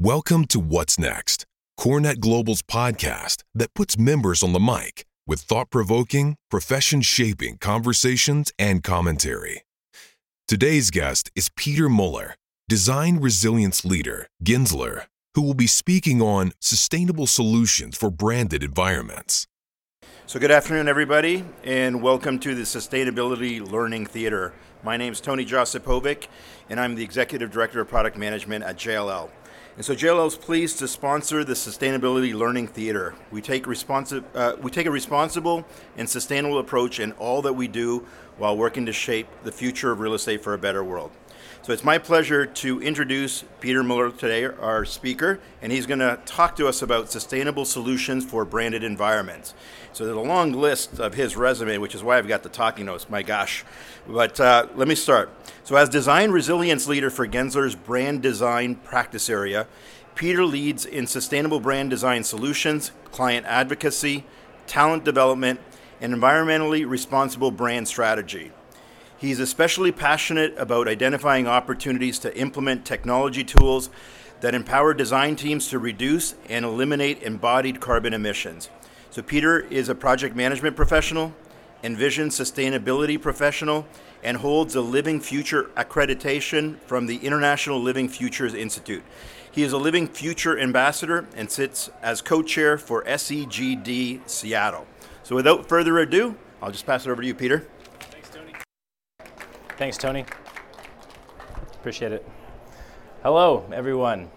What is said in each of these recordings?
Welcome to What's Next, CoreNet Global's podcast that puts members on the mic with thought provoking, profession shaping conversations and commentary. Today's guest is Peter Muller, design resilience leader, Gensler, who will be speaking on sustainable solutions for branded environments. So, good afternoon, everybody, and welcome to the Sustainability Learning Theater. My name is Tony Josipovic, and I'm the Executive Director of Product Management at JLL. And so JLL is pleased to sponsor the Sustainability Learning Theater. We take, responsi- uh, we take a responsible and sustainable approach in all that we do while working to shape the future of real estate for a better world. So it's my pleasure to introduce Peter Muller today, our speaker, and he's going to talk to us about sustainable solutions for branded environments. So there's a long list of his resume, which is why I've got the talking notes. My gosh. But uh, let me start. So, as design resilience leader for Gensler's brand design practice area, Peter leads in sustainable brand design solutions, client advocacy, talent development, and environmentally responsible brand strategy. He's especially passionate about identifying opportunities to implement technology tools that empower design teams to reduce and eliminate embodied carbon emissions. So, Peter is a project management professional, Envision sustainability professional, and holds a Living Future accreditation from the International Living Futures Institute. He is a Living Future ambassador and sits as co chair for SEGD Seattle. So, without further ado, I'll just pass it over to you, Peter. Thanks, Tony. Appreciate it. Hello, everyone.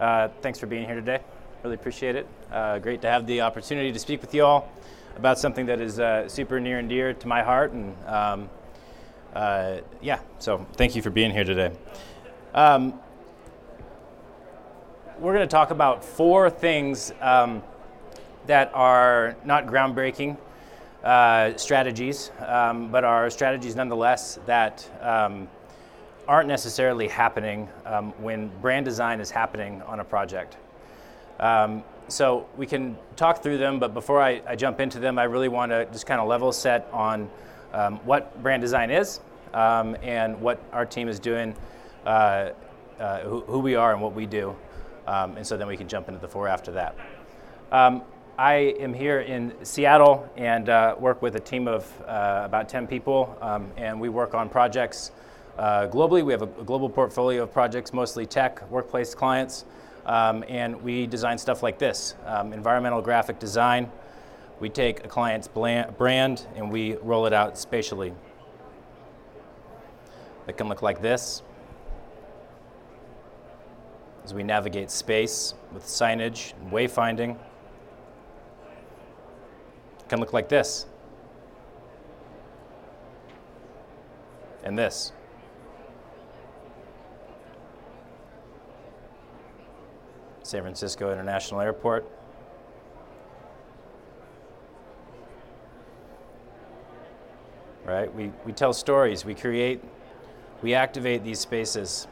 Uh, thanks for being here today. Really appreciate it. Uh, great to have the opportunity to speak with you all about something that is uh, super near and dear to my heart. And um, uh, yeah, so thank you for being here today. Um, we're going to talk about four things um, that are not groundbreaking uh, strategies, um, but are strategies nonetheless that um, aren't necessarily happening um, when brand design is happening on a project. Um, so we can talk through them, but before I, I jump into them, I really want to just kind of level set on um, what brand design is um, and what our team is doing, uh, uh, who, who, we are and what we do. and so then we can jump into the four after that. I am here in Seattle and uh, work with a team of uh, about 10 people, um, and we work on projects uh, globally. We have a, global portfolio of projects, mostly tech, workplace clients, um, and we design stuff like this um, environmental graphic design. We take a client's brand and we roll it out spatially. It can look like this as we navigate space with signage and wayfinding can look like this. And this. San Francisco International Airport. Right? We, we tell stories, we create, we activate these spaces.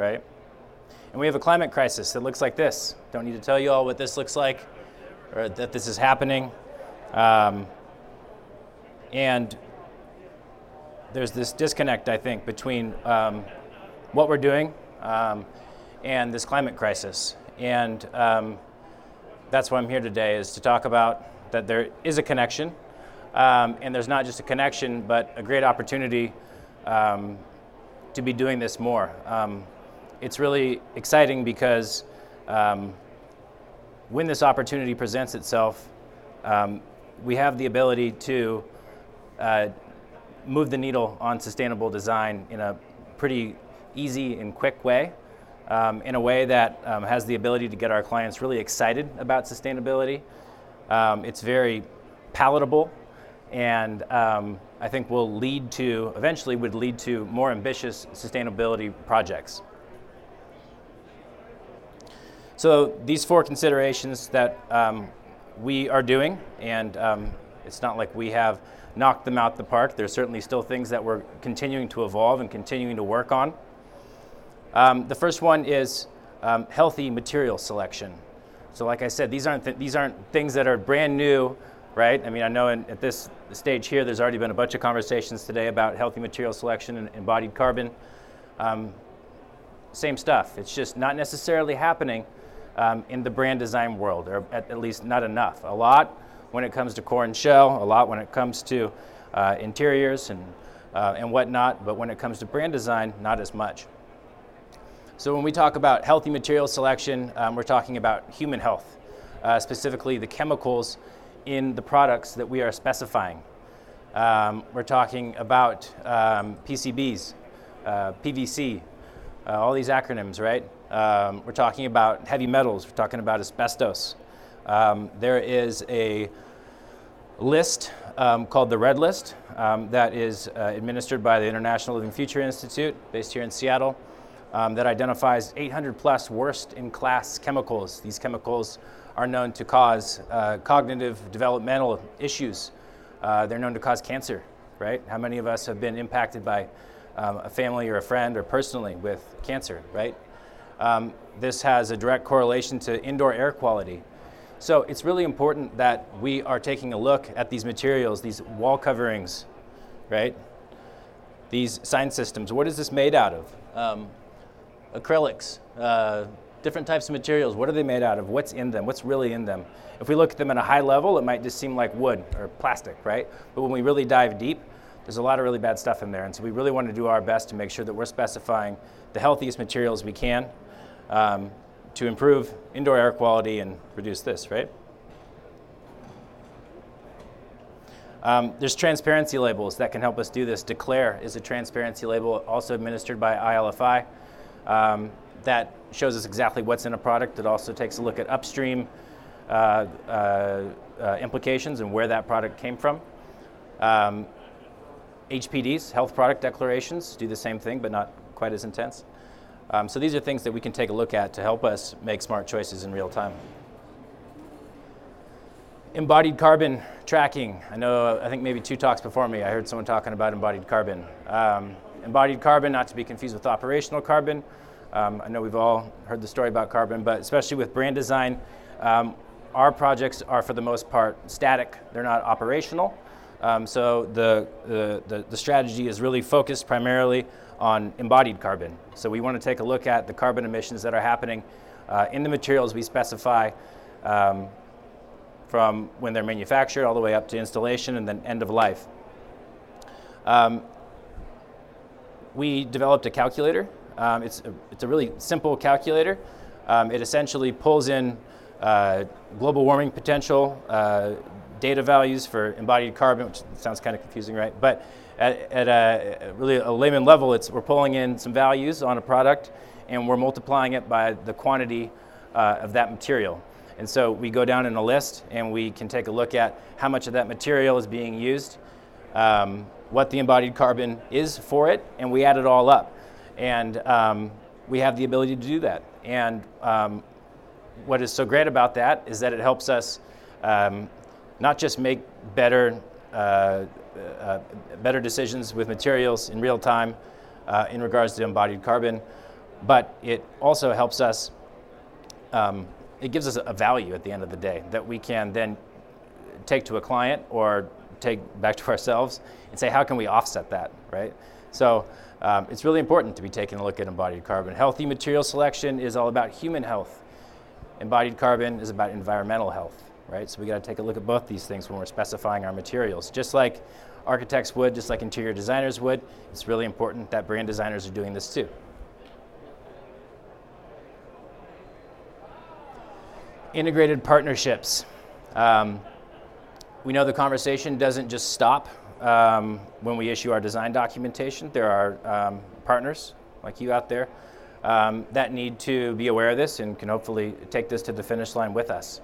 Right? And we have a climate crisis that looks like this. Don't need to tell you all what this looks like or that this is happening. Um, and there's this disconnect, I think, between um, what we're doing um, and this climate crisis. And um, that's why I'm here today, is to talk about that there is a connection. Um, and there's not just a connection, but a great opportunity um, to be doing this more it's really exciting because um, when this opportunity presents itself, um, we have the ability to uh, move the needle on sustainable design in a pretty easy and quick way, um, in a way that um, has the ability to get our clients really excited about sustainability. Um, it's very palatable and um, I think will lead to, eventually would lead to more ambitious sustainability projects. So these four considerations that um, we are doing, and um, it's not like we have knocked them out the park. There's certainly still things that we're continuing to evolve and continuing to work on. Um, the first one is um, healthy material selection. So, like I said, these aren't th- these aren't things that are brand new, right? I mean, I know in, at this stage here, there's already been a bunch of conversations today about healthy material selection and embodied carbon. Um, same stuff. It's just not necessarily happening um, in the brand design world, or at, at, least not enough. A lot when it comes to core and shell, a lot when it comes to uh, interiors and, uh, and whatnot, but when it comes to brand design, not as much. So when we talk about healthy material selection, um, we're talking about human health, uh, specifically the chemicals in the products that we are specifying. Um, we're talking about um, PCBs, uh, PVC, uh, all these acronyms, right? Um, we're talking about heavy metals, we're talking about asbestos. Um, there is a list um, called the Red List um, that is uh, administered by the International Living Future Institute, based here in Seattle um, that identifies 800 plus worst in class chemicals. These chemicals are known to cause uh, cognitive developmental issues. Uh, they're known to cause cancer, right? How many of us have been impacted by um, a family or a friend or personally with cancer, right? Um, this has a direct correlation to indoor air quality. So it's really important that we are taking a look at these materials, these wall coverings, right? These sign systems. What is this made out of? Um, acrylics, uh, different types of materials. What are they made out of? What's in them? What's really in them? If we look at them at a high level, it might just seem like wood or plastic, right? But when we really dive deep, there's a lot of really bad stuff in there. And so we really want to do our best to make sure that we're specifying the healthiest materials we can um, to improve indoor air quality and reduce this, right? Um, there's transparency labels that can help us do this. Declare is a transparency label also administered by ILFI um, that shows us exactly what's in a product. It also takes a look at upstream uh, uh, uh, implications and where that product came from. Um, HPDs, health product declarations, do the same thing, but not quite as intense. Um, so these are things that we can take a look at to help us make smart choices in real time. Embodied carbon tracking. I know, I think maybe two talks before me, I heard someone talking about embodied carbon. Um, embodied carbon, not to be confused with operational carbon. Um, I know we've all heard the story about carbon, but especially with brand design, um, our projects are for the most part static. They're not operational. Um, so the, the, the, the, strategy is really focused primarily on embodied carbon. So we want to take a look at the carbon emissions that are happening uh, in the materials we specify um, from when they're manufactured all the way up to installation and then end of life. Um, we developed a calculator. Um, it's, a, it's a really simple calculator. Um, it essentially pulls in uh, global warming potential, uh, data values for embodied carbon, which sounds kind of confusing, right? But at, at a, really a layman level, it's, we're pulling in some values on a product and we're multiplying it by the quantity uh, of that material. And so we go down in a list and we can take a look at how much of that material is being used. Um, what the embodied carbon is for it, and we add it all up. And um, we have the ability to do that. And um, what is so great about that is that it helps us um, not just make better, better decisions with materials in real time uh, in regards to embodied carbon, but it also helps us, um, it gives us a value at the end of the day that we can then take to a client or take back to ourselves and say, how can we offset that, right? So um, it's really important to be taking a look at embodied carbon. Healthy material selection is all about human health. Embodied carbon is about environmental health, right? So we got to take a look at both these things when we're specifying our materials. Just like architects would, just like interior designers would, it's really important that brand designers are doing this too. Integrated partnerships. Um, we know the conversation doesn't just stop um, when we issue our design documentation. There are um, partners like you out there um, that need to be aware of this and can hopefully take this to the finish line with us.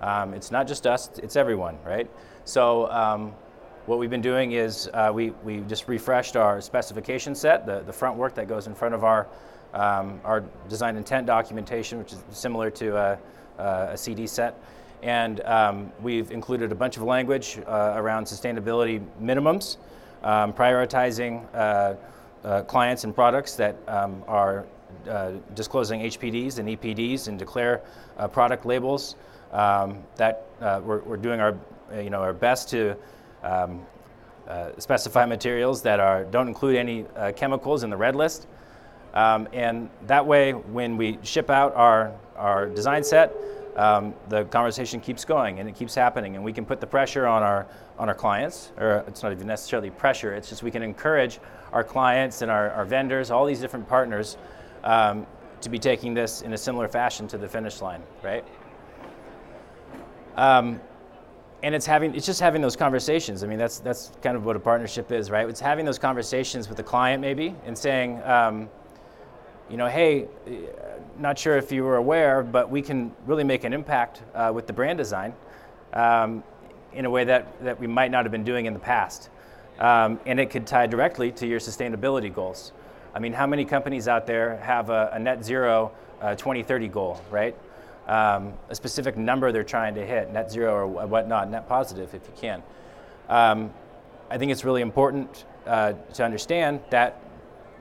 Um, it's not just us, it's everyone, right? So, um, what we've been doing is uh, we, we just refreshed our specification set, the, the front work that goes in front of our, um, our design intent documentation, which is similar to a, a CD set. And um, we've included a bunch of language uh, around sustainability minimums, um, prioritizing uh, uh, clients and products that um, are uh, disclosing HPDs and EPDs and declare uh, product labels. Um, that uh, we're, we're, doing our you know, our best to um, uh, specify materials that are, don't include any uh, chemicals in the red list. Um, and that way, when we ship out our, our design set, um, the conversation keeps going and it keeps happening, and we can put the pressure on our on our clients, or it's not even necessarily pressure. It's just we can encourage our clients and our, our vendors, all these different partners, um, to be taking this in a similar fashion to the finish line, right? Um, and it's having it's just having those conversations. I mean, that's that's kind of what a partnership is, right? It's having those conversations with the client maybe and saying, um, you know, hey, not sure if you were aware, but we can really make an impact uh, with the brand design um, in a way that that we might not have been doing in the past, um, and it could tie directly to your sustainability goals. I mean, how many companies out there have a, a net zero uh, 2030 goal, right? Um, a specific number they're trying to hit, net zero or whatnot, net positive if you can. Um, I think it's really important uh, to understand that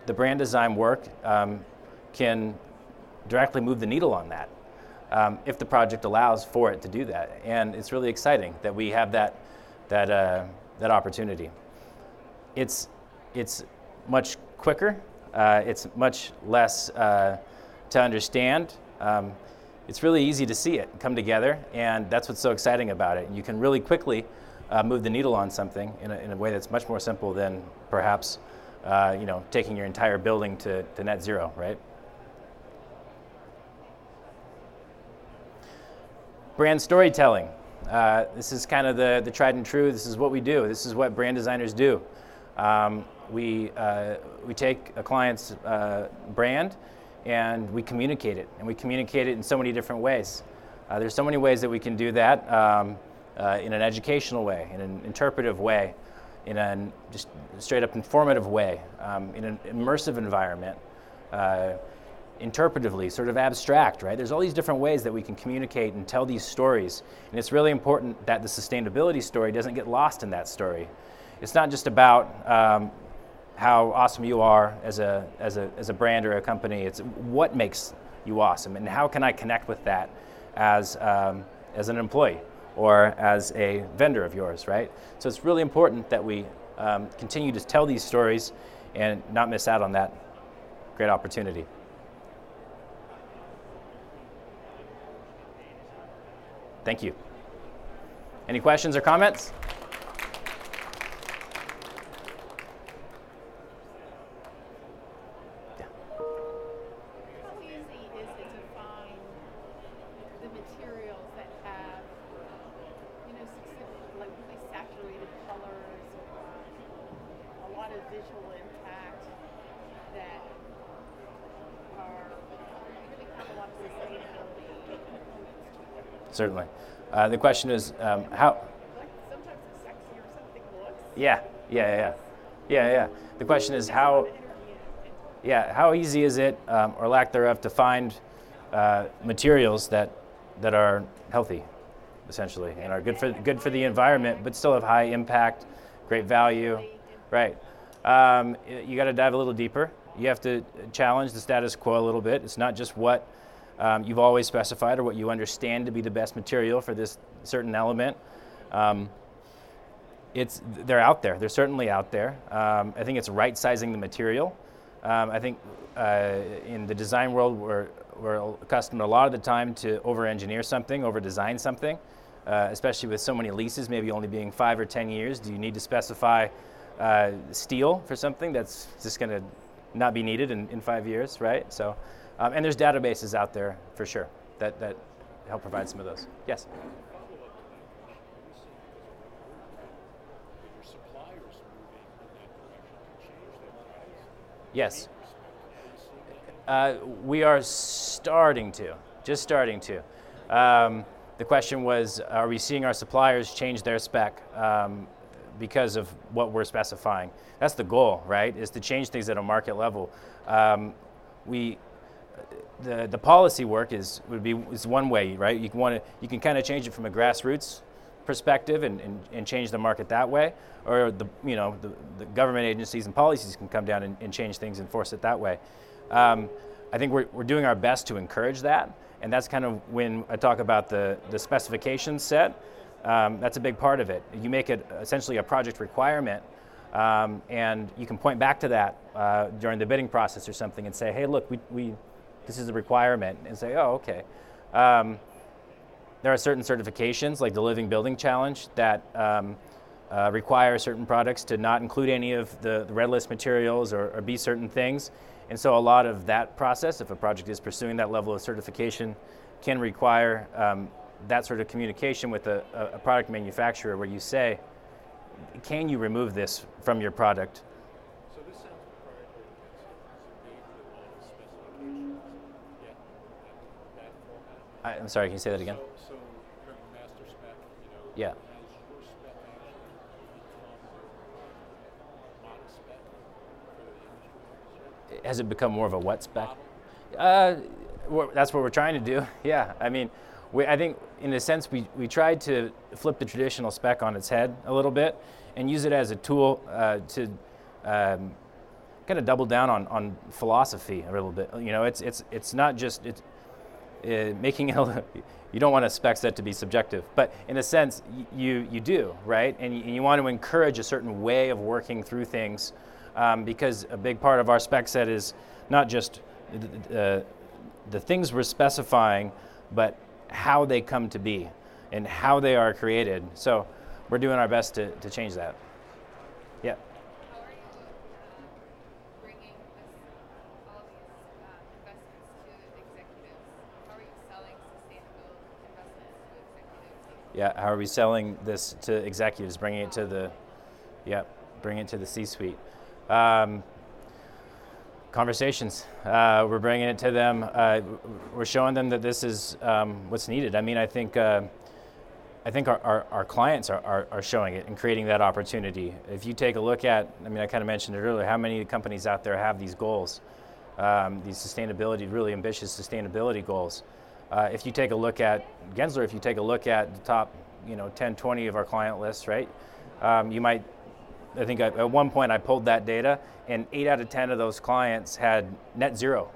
the brand design work um, can directly move the needle on that um, if the project allows for it to do that. And it's really exciting that we have that, that, uh, that opportunity. It's, it's much quicker, uh, it's much less uh, to understand. Um, it's really easy to see it come together, and that's what's so exciting about it. You can really quickly uh, move the needle on something in a, in a, way that's much more simple than perhaps uh, you know taking your entire building to, to net zero, right? Brand storytelling. Uh, this is kind of the, the tried and true. This is what we do. This is what brand designers do. Um, we, uh, we take a client's uh, brand and we communicate it. And we communicate it in so many different ways. Uh, there's so many ways that we can do that um, uh, in an educational way, in an interpretive way, in a just straight up informative way, um, in an immersive environment, uh, interpretively, sort of abstract, right? There's all these different ways that we can communicate and tell these stories. And it's really important that the sustainability story doesn't get lost in that story. It's not just about um, how awesome you are as a, as a, as a brand or a company. It's what makes you awesome, and how can I connect with that as, um, as an employee or as a vendor of yours, right? So it's really important that we um, continue to tell these stories and not miss out on that great opportunity. Thank you. Any questions or comments? Certainly. Uh, the question is um, how. Yeah, yeah, yeah, yeah, yeah. The question is how. Yeah, how easy is it, um, or lack thereof, to find uh, materials that that are healthy, essentially, and are good for good for the environment, but still have high impact, great value, right? Um, you got to dive a little deeper. You have to challenge the status quo a little bit. It's not just what um, you've always specified or what you understand to be the best material for this certain element. Um, it's, they're out there. They're certainly out there. Um, I think it's right sizing the material. Um, I think uh, in the design world, we're, we're accustomed a lot of the time to over engineer something, over design something, uh, especially with so many leases, maybe only being five or 10 years. Do you need to specify uh, steel for something that's just going to not be needed in, in five years, right? So um, and there's databases out there for sure that, that help provide some of those. Yes? Yes. Uh, we are starting to, just starting to. Um, the question was, are we seeing our suppliers change their spec um, because of what we're specifying? That's the goal, right? Is to change things at a market level. Um, we the, the policy work is would be is one way, right? You can want to you can kind of change it from a grassroots perspective and, and, and, change the market that way, or the you know the, the government agencies and policies can come down and, and change things and force it that way. Um, I think we're, we're doing our best to encourage that, and that's kind of when I talk about the the specification set. Um, that's a big part of it. You make it essentially a project requirement, um, and you can point back to that uh, during the bidding process or something and say, hey, look, we, we this is a requirement, and say, oh, okay. Um, there are certain certifications, like the Living Building Challenge, that um, uh, require certain products to not include any of the, the red list materials or, or, be certain things. And so, a lot of that process, if a project is pursuing that level of certification, can require um, that sort of communication with a, a, product manufacturer where you say, can you remove this from your product? So this sounds proprietary. Yeah, that. I, am sorry, can you say that again? So, so master spec, you know, yeah. Spec Has it become more of a what spec? Uh, that's what we're trying to do. Yeah, I mean, we, I think in a sense we, we tried to flip the traditional spec on its head a little bit and use it as a tool uh, to um, kind of double down on, on philosophy a little bit. You know, it's it's it's not just it's uh, making it you don't want a spec set to be subjective, but in a sense, you, you do, right? And you, and you want to encourage a certain way of working through things um, because a big part of our spec set is not just uh, the things we're specifying, but how they come to be and how they are created. So we're doing our best to, to change that. Yeah. yeah, how are we selling this to executives, bringing it to the, yeah, bringing it to the C-suite. Um, conversations. Uh, we're bringing it to them. Uh, we're showing them that this is um, what's needed. I mean, I think uh, I think our, our, our clients are, are, are, showing it and creating that opportunity. If you take a look at, I mean, I kind of mentioned it earlier, how many companies out there have these goals, um, these sustainability, really ambitious sustainability goals. Uh, if you take a look at Gensler, if you take a look at the top, you know, 10, 20 of our client lists, right? Um, you might, I think at, at, one point I pulled that data, and eight out of 10 of those clients had net zero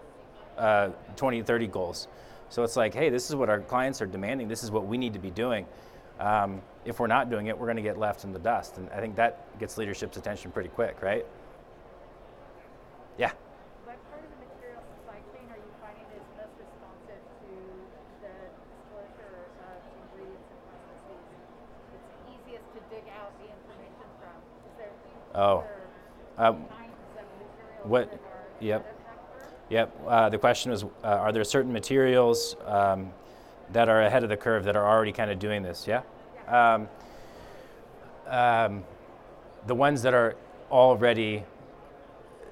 uh, 2030 goals. So it's like, hey, this is what our clients are demanding. This is what we need to be doing. Um, if we're not doing it, we're going to get left in the dust. And I think that gets leadership's attention pretty quick, right? Yeah. Oh. Uh, what? Yep. Yep. Uh, the question was, uh, are there certain materials um, that are ahead of the curve that are already kind of doing this? Yeah. Um, um, the ones that are already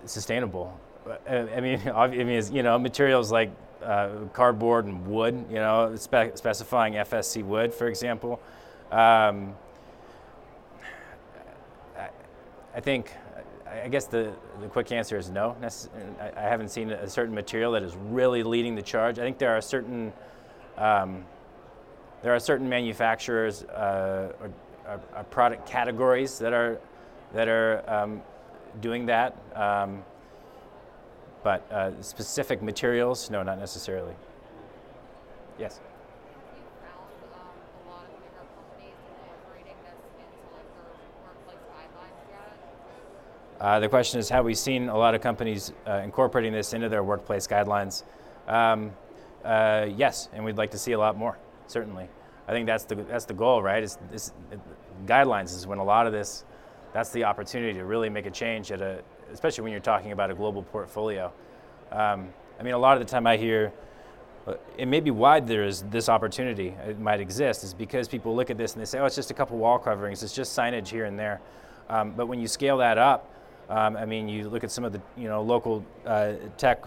sustainable. Uh, I mean, I mean, you know, materials like uh, cardboard and wood. You know, spe- specifying FSC wood, for example. Um, I think, I guess the, the quick answer is no. I haven't seen a certain material that is really leading the charge. I think there are certain, um, there are certain manufacturers uh, or, or, or, product categories that are that are um, doing that. Um, but uh, specific materials, no, not necessarily. Yes. Uh, the question is, have we seen a lot of companies uh, incorporating this into their workplace guidelines? Um, uh, yes, and we'd like to see a lot more. Certainly, I think that's the that's the goal, right? Is this guidelines is when a lot of this, that's the opportunity to really make a change at a, especially when you're talking about a global portfolio. Um, I mean, a lot of the time I hear, uh, it may be why there is this opportunity it might exist is because people look at this and they say, oh, it's just a couple wall coverings, it's just signage here and there. Um, but when you scale that up um, I mean, you look at some of the you know local uh, tech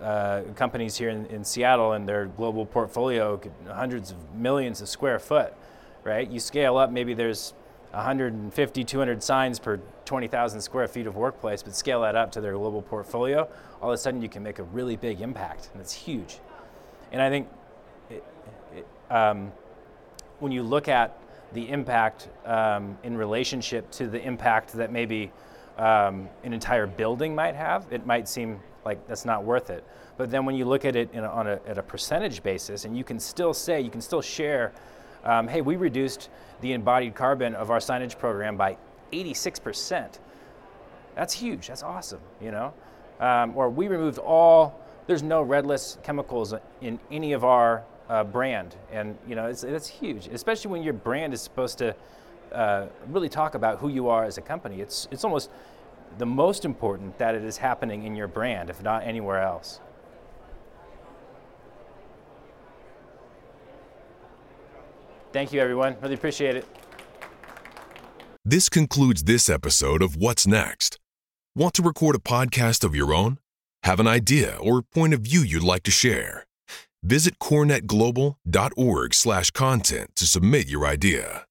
uh, companies here in, in, Seattle and their global portfolio, hundreds of millions of square foot, right? You scale up, maybe there's 150, 200 signs per 20,000 square feet of workplace, but scale that up to their global portfolio, all of a sudden you can make a really big impact, and it's huge. And I think it, it, um, when you look at the impact um, in relationship to the impact that maybe um, an entire building might have, it might seem like that's not worth it. But then when you look at it a, on a, at a percentage basis, and you can still say, you can still share um, hey, we reduced the embodied carbon of our signage program by 86%. That's huge. That's awesome, you know? Um, or we removed all, there's no red list chemicals in any of our uh, brand. And, you know, it's, it's huge, especially when your brand is supposed to uh, really talk about who you are as a company. It's, it's almost the most important that it is happening in your brand, if not anywhere else. Thank you, everyone. Really appreciate it. This concludes this episode of What's Next. Want to record a podcast of your own? Have an idea or point of view you'd like to share? Visit corenetglobal.org/content to submit your idea.